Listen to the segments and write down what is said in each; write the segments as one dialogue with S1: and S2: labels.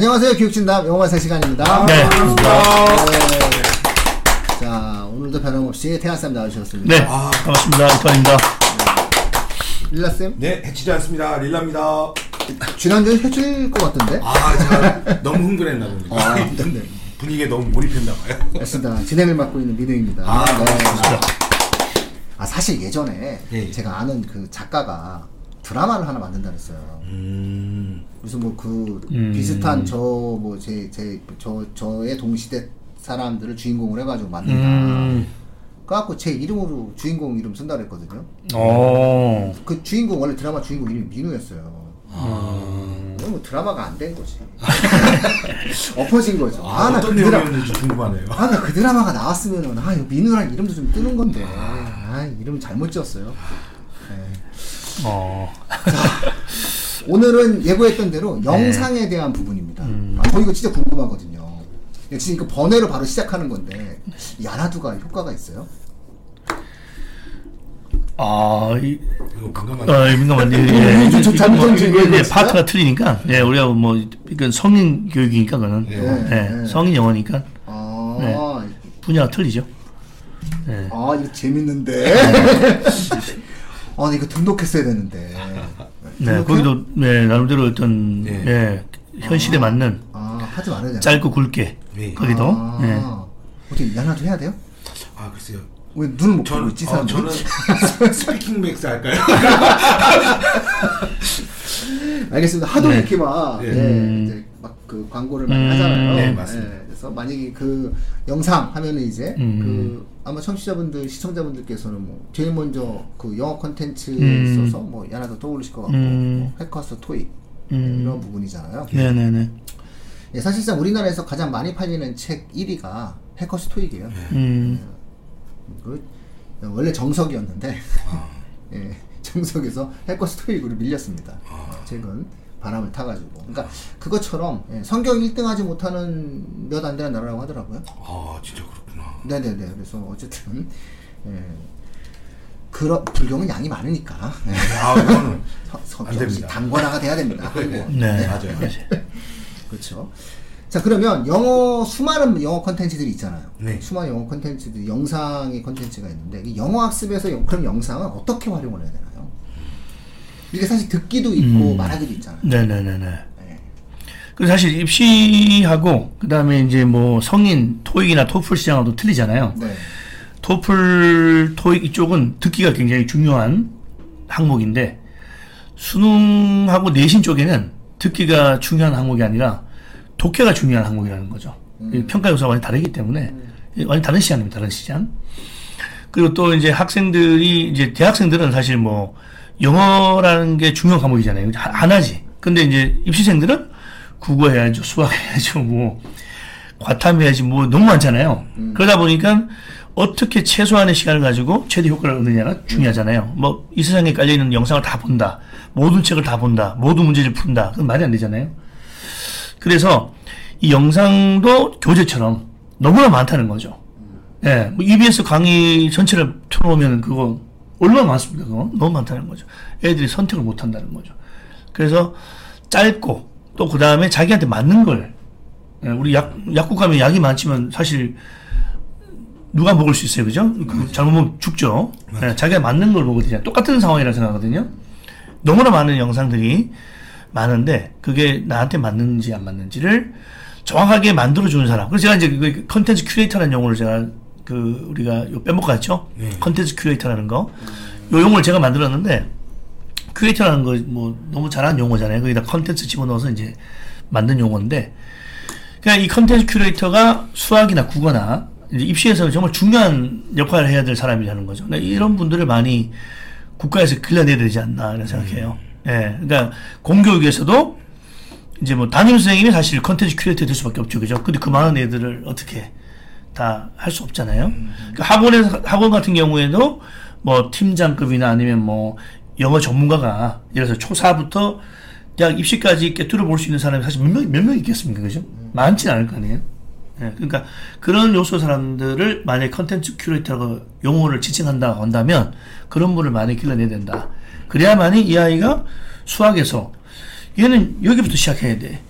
S1: 안녕하세요. 교육진담 영어만세 시간입니다.
S2: 네.
S1: 네. 자, 오늘도 변함없이 태아쌤 나오셨습니다.
S2: 네, 반갑습니다. 이판입니다.
S1: 릴라쌤?
S3: 네, 해치지 않습니다. 릴라입니다.
S1: 지난주에 해줄 것 같던데?
S3: 아, 제가 너무 흥분했나 봅니다.
S1: 아, 네.
S3: 분위기에 너무 몰입했나 봐요.
S1: 맞습니다. 진행을 맡고 있는 민우입니다.
S3: 아,
S1: 네.
S3: 반갑습니다.
S1: 아, 사실 예전에
S3: 예.
S1: 제가 아는 그 작가가 드라마를 하나 만든다 그랬어요.
S3: 음,
S1: 그래서 뭐그
S2: 음.
S1: 비슷한 저 뭐 제 제 저 저의 동시대 사람들을 주인공으로 해가지고 만든다.
S2: 음,
S1: 그래갖고 제 이름으로 주인공 이름 쓴다 그랬거든요.
S2: 어,
S1: 그 주인공 원래 드라마 주인공 이름이 민우였어요.
S2: 아.
S1: 뭐 드라마가 안 된 거지. 엎어진 거죠.
S3: 아,
S1: 아, 나
S3: 어떤
S1: 그
S3: 내용이었는지 궁금하네요.
S1: 아, 나 그 드라마가 나왔으면은, 아, 민우랑 이름도 좀 뜨는 건데. 아, 이름 잘못 지었어요. 네.
S2: 어,
S1: 오늘은 예고했던 대로 영상에 대한 부분입니다. 아, 저 이거 진짜 궁금하거든요. 역시 이거 번외로 바로 시작하는 건데, 이 야나두가 효과가 있어요?
S2: 아, 이,
S3: 이거 궁금한
S2: 어, 민감한 일.
S1: 음,
S2: 예,
S1: 저 거예요,
S2: 이제
S1: 진짜?
S2: 파트가 틀리니까, 예, 우리가 뭐, 이건 성인 교육이니까, 그거는.
S3: 예.
S2: 예,
S1: 네.
S2: 성인 영어니까
S1: 아,
S2: 네. 분야가 틀리죠. 예.
S1: 아, 이거 재밌는데. 아, 나 이거 등록했어야 되는데.
S2: 네? 거기도, 네, 나름대로 어떤,
S3: 예.
S2: 예, 현실에 맞는
S1: 아, 하지 말아야 되나?
S2: 짧고 굵게,
S3: 예.
S2: 거기도,
S1: 아,
S2: 예.
S1: 어떻게 야나도 해야 돼요?
S3: 아, 글쎄요.
S1: 왜 눈을 못 보고
S3: 저는,
S1: 있지,
S3: 어? 저는 스피킹 맥스 할까요?
S1: 알겠습니다. 하도
S2: 네.
S1: 이렇게 막,
S3: 예.
S1: 예,
S2: 음.
S1: 이제 막 그 광고를 많이
S2: 음.
S1: 하잖아요.
S3: 네, 맞습니다.
S1: 예, 그래서 만약에 그 영상 하면은 이제
S2: 음.
S1: 그 아마 청취자분들, 시청자분들께서는 뭐 제일 먼저 그 영어 컨텐츠에
S2: 음.
S1: 있어서 뭐 야나도 떠올리실 것 같고
S2: 음.
S1: 뭐 해커스 토익
S2: 음.
S1: 이런 부분이잖아요.
S2: 네네네.
S1: 예, 사실상 우리나라에서 가장 많이 팔리는 책 1위가 해커스 토익이에요.
S2: 음,
S1: 그 원래 정석이었는데 예, 정석에서 해커스 토익으로 밀렸습니다. 최근 바람을 타가지고. 그러니까 그것처럼 예, 성경 1등 하지 못하는 몇 안 되는 나라라고 하더라고요.
S3: 아, 진짜 그렇구나.
S1: 네네네. 그래서 어쨌든 예, 그런 불교는 양이 많으니까 예,
S3: 아,
S1: 서-
S3: 안 됩니다.
S1: 단권화가 돼야 됩니다. 그리고
S2: 네.
S3: 맞아요.
S1: 그렇죠. 자 그러면 영어 수많은 영어 컨텐츠들이 있잖아요.
S3: 네.
S1: 수많은 영어 컨텐츠들 영상의 컨텐츠가 있는데 이 영어 학습에서 영- 그런 영상은 어떻게 활용을 해야 되나요? 이게 사실 듣기도 있고
S2: 음.
S1: 말하기도 있잖아요.
S2: 네네네네.
S1: 네.
S2: 그래서 사실 입시하고 그다음에 이제 뭐 성인 토익이나 토플 시장하고도 틀리잖아요.
S1: 네.
S2: 토플 토익 이쪽은 듣기가 굉장히 중요한 항목인데 수능하고 내신 쪽에는 듣기가 중요한 항목이 아니라 독해가 중요한 항목이라는 거죠. 이 평가 요소가 완전히 다르기 때문에 완전히 다른 시장입니다. 다른 시장. 그리고 또 이제 학생들이 이제 대학생들은 사실 뭐 영어라는 게 중요한 과목이잖아요. 하- 하나지. 근데 이제 입시생들은 국어 해야죠, 수학 해야죠, 뭐 과탐 해야지 뭐 너무 많잖아요. 그러다 보니까 어떻게 최소한의 시간을 가지고 최대 효과를 얻느냐가 중요하잖아요. 뭐 이 세상에 깔려 있는 영상을 다 본다, 모든 책을 다 본다, 모든 문제를 푼다, 그건 말이 안 되잖아요. 그래서 이 영상도 교재처럼 너무나 많다는 거죠. 예, 뭐 EBS 강의 전체를 틀어놓으면 그거 얼마나 많습니까? 그거 너무 많다는 거죠. 애들이 선택을 못 한다는 거죠. 그래서 짧고 또 그 다음에 자기한테 맞는 걸 예, 우리 약 약국 가면 약이 많지만 사실 누가 먹을 수 있어요, 그죠? 그 잘못 먹으면 죽죠. 예, 자기가 맞는 걸 먹거든요. 똑같은 상황이라 생각하거든요. 너무나 많은 영상들이 많은데 그게 나한테 맞는지 안 맞는지를 정확하게 만들어주는 사람. 그래서 제가 이제 그 컨텐츠 큐레이터라는 용어를 제가 그 우리가 요 빼먹고 갔죠.
S3: 네.
S2: 컨텐츠 큐레이터라는 거. 요 용어를 제가 만들었는데 큐레이터라는 거 뭐 너무 잘 아는 용어잖아요. 거기다 컨텐츠 집어넣어서 이제 만든 용어인데 그냥 이 컨텐츠 큐레이터가 수학이나 국어나 이제 입시에서 정말 중요한 역할을 해야 될 사람이라는 거죠. 근데 이런 분들을 많이 국가에서 길러내야 되지 않나 이런 생각해요. 예. 그러니까 공교육에서도 이제 뭐 담임 선생님이 사실 컨텐츠 큐레이터 될 수밖에 없죠. 그죠? 근데 그 많은 애들을 어떻게 다 할 수 없잖아요. 그러니까 학원에서 학원 같은 경우에도 뭐 팀장급이나 아니면 뭐 영어 전문가가 예를 들어서 초사부터 대학 입시까지 꿰뚫어 볼 수 있는 사람이 사실 몇 명, 몇 명 있겠습니까? 그죠? 많지는 않을 거 아니에요? 예, 그러니까 그런 요소 사람들을 만약에 컨텐츠 큐레이터라고 용어를 지칭한다고 한다면 그런 분을 많이 길러내야 된다. 그래야만이 이 아이가 수학에서 얘는 여기부터 시작해야 돼.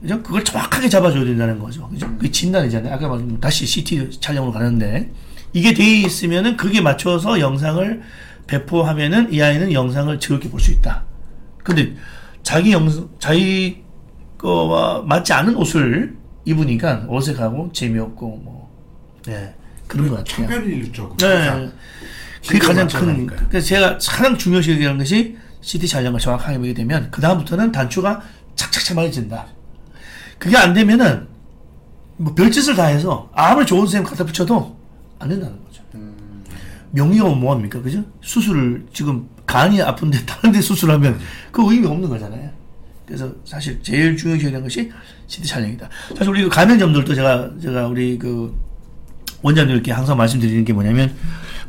S2: 그죠? 그걸 정확하게 잡아줘야 된다는 거죠. 그죠? 그게 진단이잖아요. 아까 말한 다시 CT 촬영으로 가는데 이게 돼 있으면은 그게 맞춰서 영상을 배포하면은 이 아이는 영상을 즐겁게 볼 수 있다. 근데 자기 영상 자기 거와 맞지 않은 옷을 입으니까 어색하고 재미없고 뭐 네, 그런 것 같아요.
S3: 편편일적으로.
S2: 네. 그게 가장 큰. 그래서 제가 가장 중요시 여기는 것이 CT 촬영을 정확하게 보게 되면 그 다음부터는 단추가 착착착 맞아진다. 그게 안 되면은 뭐 별짓을 다 해서 아무리 좋은 선생님 갖다 붙여도 안 된다는 거죠. 명의가 뭐합니까, 그죠? 수술을 지금 간이 아픈데 다른 데 수술하면 그 의미 없는 거잖아요. 그래서 사실 제일 중요시 여기는 것이 CT 촬영이다. 사실 우리 그 가맹점들도 제가 제가 우리 그 원장님들께 항상 말씀드리는 게 뭐냐면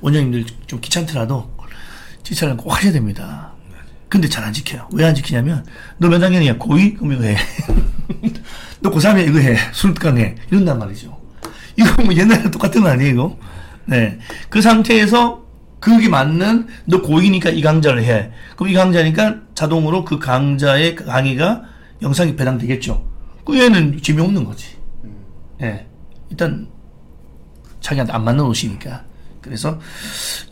S2: 원장님들 좀 귀찮더라도 지차는 꼭 하셔야 됩니다. 근데 잘 안 지켜요. 왜 안 지키냐면 너 몇 학년이야? 고2? 그럼 이거 해. 너 고3이야? 이거 해. 술강 해. 이런단 말이죠. 이거 뭐 옛날에 똑같은 거 아니에요, 이거? 네. 그 상태에서 그게 맞는 너 고2니까 이 강좌를 해. 그럼 이 강좌니까 자동으로 그 강좌의 강의가 영상이 배당되겠죠. 그 얘는 재미없는 거지. 예. 일단 자기한테 안 맞는 옷이니까. 그래서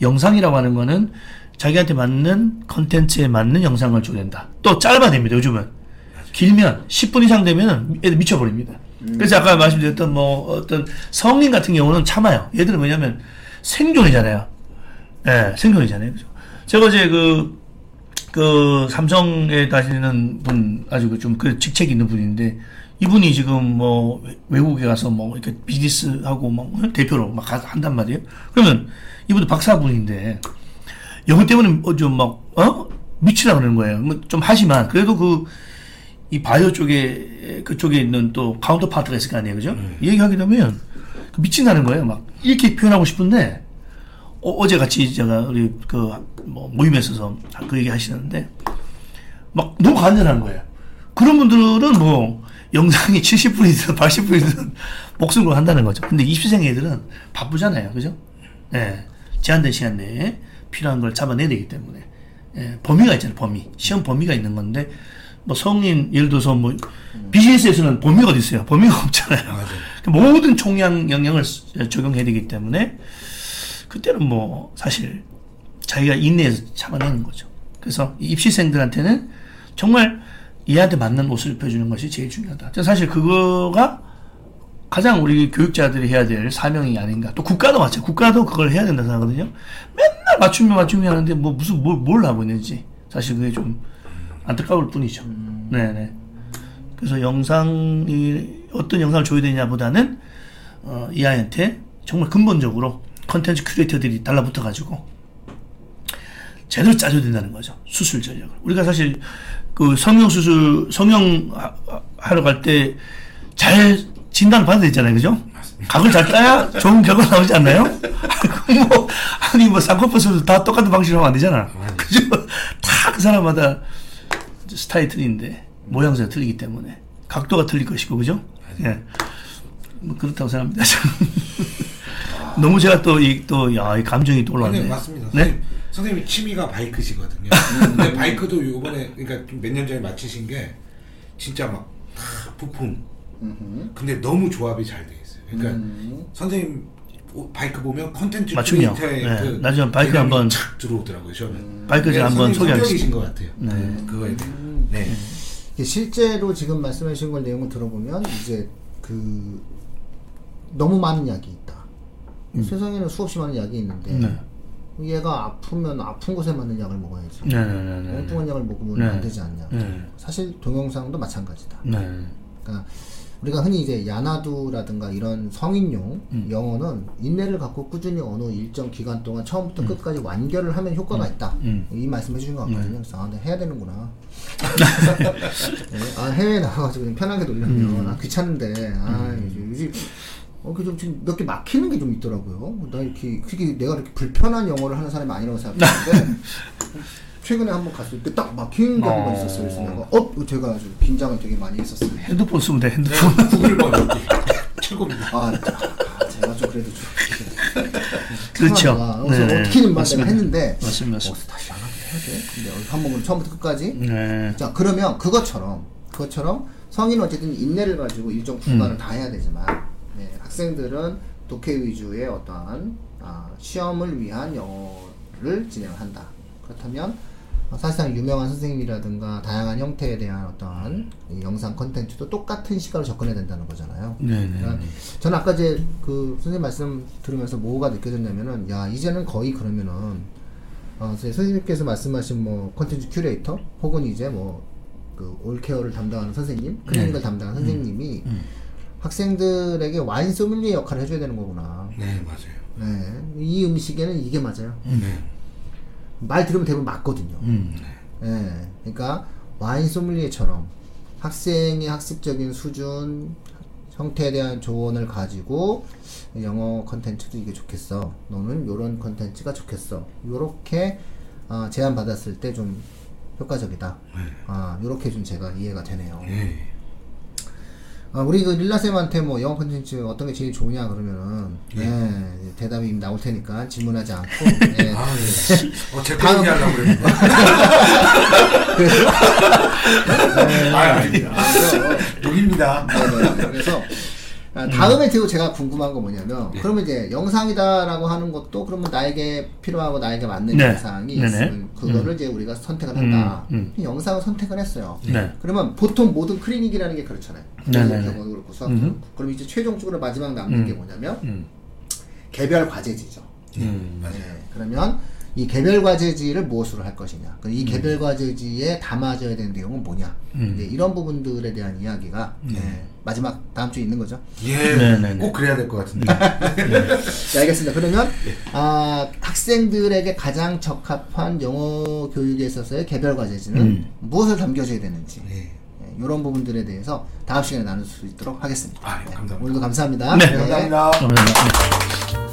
S2: 영상이라고 하는 거는 자기한테 맞는 컨텐츠에 맞는 영상을 줘야 된다. 또 짧아냅니다, 요즘은. 길면 10분 이상 되면 애들 미쳐버립니다. 그래서 아까 말씀드렸던 뭐 어떤 성인 같은 경우는 참아요. 얘들은 뭐냐면 생존이잖아요. 예, 생존이잖아요. 그죠? 제가 어제 그, 그 삼성에 다니는 분 아주 좀그 직책 있는 분인데 이분이 지금 뭐 외- 외국에 가서 뭐 이렇게 비즈니스 하고 막 대표로 막 가- 한단 말이에요. 그러면 이분도 박사분인데 영어 때문에 어, 좀 막, 어? 미치라 그러는 거예요. 뭐 좀 하지만, 그래도 그, 이 바이오 쪽에, 그쪽에 있는 또 counterpart가 있을 거 아니에요. 그죠? 얘기하게 되면, 그 미친다는 거예요. 막, 이렇게 표현하고 싶은데, 어, 제 같이 제가 우리 그, 뭐, 모임에 있어서 그 얘기 하시는데, 막 너무 간절한 거예요. 그런 분들은 뭐, 영상이 70분이든 80분이든 목숨 걸고 한다는 거죠. 근데 입시생 애들은 바쁘잖아요. 그죠? 예. 제한된 시간 내에 필요한 걸 잡아내야 되기 때문에. 예. 범위가 있잖아요. 범위. 시험 범위가 있는 건데, 뭐 성인, 예를 들어서 뭐, 비즈니스에서는 범위가 어디 있어요? 범위가 없잖아요. 그러니까 모든 총량 영역을 적용해야 되기 때문에, 그때는 뭐, 사실, 자기가 인내해서 잡아내는 거죠. 그래서 이 입시생들한테는 정말 얘한테 맞는 옷을 입혀주는 것이 제일 중요하다. 저는 사실 그거가 가장 우리 교육자들이 해야 될 사명이 아닌가. 또 국가도 마찬가지. 국가도 그걸 해야 된다 생각하거든요. 맨날 맞춤이 맞춤이 하는데 뭐 무슨 뭘, 뭘 하고 있는지 사실 그게 좀 안타까울 뿐이죠. 네네. 그래서 영상이 어떤 영상을 줘야 되냐보다는 어, 이 아이한테 정말 근본적으로 컨텐츠 큐레이터들이 달라붙어 가지고 제대로 짜줘야 된다는 거죠. 수술 전략을. 우리가 사실 그 성형 수술 성형 하- 하러 갈 때 잘 진단 받아야 되잖아요. 그죠? 각을 잘 따야 좋은 결과 나오지 않나요? 뭐 아니 뭐 쌍꺼풀 수술 다 똑같은 방식으로 하면 안 되잖아. 그죠? 다 그 사람마다 스타일이 틀린데 모양새가 틀리기 때문에 각도가 틀릴 것이고 그죠? 예. 뭐 그렇다고 생각합니다. 너무 제가 또 이 또야이 감정이 또 올라왔네.
S3: 네, 맞습니다.
S2: 네?
S3: 선생님, 선생님이 취미가 바이크시거든요. 근데 바이크도 요번에 그러니까 몇 년 전에 마치신 게 진짜 막 다 부품. 근데 너무 조합이 잘 돼 있어요. 그러니까
S1: 음.
S3: 선생님 오- 바이크 보면 컨텐츠
S2: 맞춤형.
S3: 크리에이터의
S2: 네.
S3: 그
S2: 나중에 바이크 한번
S3: 착 들어오더라고요. 저는.
S2: 바이크 제가
S3: 네,
S2: 한번 소개하겠습니다.
S3: 것 같아요.
S2: 네.
S3: 그거에 대해. 네.
S1: 이게 실제로 지금 말씀하신 걸 내용을 들어보면 이제 그 너무 많은 약이 있다. 세상에는 수없이 많은 약이 있는데
S2: 네.
S1: 얘가 아프면 아픈 곳에 맞는 약을 먹어야지.
S2: 네네네.
S1: 엉뚱한 약을 먹으면
S2: 네.
S1: 안 되지 않냐.
S2: 네.
S1: 사실 동영상도 마찬가지다.
S2: 네.
S1: 그러니까 우리가 흔히 이제 야나두라든가 이런 성인용
S2: 음.
S1: 영어는 인내를 갖고 꾸준히 어느 일정 기간 동안 처음부터 끝까지 완결을 하면 효과가 있다.
S2: 음.
S1: 이 말씀 해주신 것 같거든요. 그래서 아, 근데 해야 되는구나. 네, 아, 해외에 나가가지고 그냥 편하게 놀려면
S2: 음.
S1: 아, 귀찮은데 아, 이제 요즘 어, 그 좀 지금 몇 개 막히는 게 좀 있더라고요. 나 이렇게 그게 내가 이렇게 불편한 영어를 하는 사람이 아니라고 생각했는데 최근에 한번 갔을 때딱한번
S2: 어.
S1: 있었어요. 그래서 내가 어, 제가 아주 긴장을 되게 많이 했었어요.
S2: 핸드폰 쓰면 돼, 핸드폰.
S3: 구글 번역기 최고입니다.
S1: 아, 아, 제가 좀 그래도 좀
S2: 그렇죠.
S1: 편하다. 그래서
S2: 네,
S1: 어떻게든
S2: 맞습니다.
S1: 했는데
S2: 맞습니다,
S1: 어. 다시 안 하게 해야 돼. 근데 한번 처음부터 끝까지
S2: 네.
S1: 자 그러면 그것처럼 그것처럼 성인은 어쨌든 인내를 가지고 일정 구간을 다 해야 되지만 네, 학생들은 독해 위주의 어떠한 아, 시험을 위한 영어를 진행한다. 그렇다면 어, 사실상 유명한 선생님이라든가 다양한 형태에 대한 이 영상 컨텐츠도 똑같은 시각으로 접근해야 된다는 거잖아요.
S2: 네네.
S1: 그러니까 저는 아까 이제 그 선생님 말씀 들으면서 뭐가 느껴졌냐면은 야 이제는 거의 그러면은 어 선생님- 선생님께서 말씀하신 뭐 컨텐츠 큐레이터 혹은 이제 뭐 그 all care를 담당하는 선생님 클리닉을 담당하는 선생님이 학생들에게 와인 소믈리에 역할을 해줘야 되는 거구나.
S3: 네 맞아요.
S1: 네, 이 음식에는 이게 맞아요.
S3: 네.
S1: 말 들으면 대부분 맞거든요.
S2: 음.
S1: 예, 그러니까 와인 소믈리에처럼 학생의 학습적인 수준, 형태에 대한 조언을 가지고 영어 컨텐츠도 이게 좋겠어. 너는 요런 컨텐츠가 좋겠어. 요렇게 어, 제안 받았을 때 좀 효과적이다. 아, 요렇게 좀 제가 이해가 되네요.
S3: 네.
S1: 아, 우리 그 릴라쌤한테 뭐 영어 컨텐츠 어떤 게 제일 좋으냐 그러면은 예, 대답이 이미 나올 테니까 질문하지 않고 예,
S3: 아 예. 어 제
S1: 다음-
S3: 거 얘기하려고 그랬는데. 아 아닙니다. 녹입니다.
S1: 네, 그래서 아, 다음에 또 제가 궁금한 건 뭐냐면 그러면 이제 영상이다라고 하는 것도 그러면 나에게 필요하고 나에게 맞는
S2: 네.
S1: 영상이
S2: 네네.
S1: 있으면 그거를 이제 우리가 선택을 한다.
S2: 음,
S1: 영상을 선택을 했어요.
S2: 네.
S1: 그러면 보통 모든 클리닉이라는 게 그렇잖아요. 경우도 그렇고 수학도 그렇고. 그럼 이제 최종적으로 마지막 남는 게 뭐냐면
S2: 음.
S1: 개별 과제지죠.
S2: 음.
S1: 네, 그러면 이 개별 과제지를 무엇으로 할 것이냐. 그이 개별 과제지에 담아져야 되는 내용은 뭐냐.
S2: 음.
S1: 이제 이런 부분들에 대한 이야기가 네, 마지막 다음 주에 있는 거죠.
S3: 예.
S2: 네네네.
S3: 꼭 그래야 될 것 같은데.
S1: 네, 알겠습니다. 그러면 아, 학생들에게 가장 적합한 영어 교육에 있어서의 개별 과제지는
S2: 음.
S1: 무엇을 담겨져야 되는지
S3: 네.
S1: 이런 부분들에 대해서 다음 시간에 나눌 수 있도록 하겠습니다.
S3: 아, 예, 감사합니다.
S1: 오늘도 감사합니다.
S2: 네.
S3: 감사합니다.
S2: 감사합니다.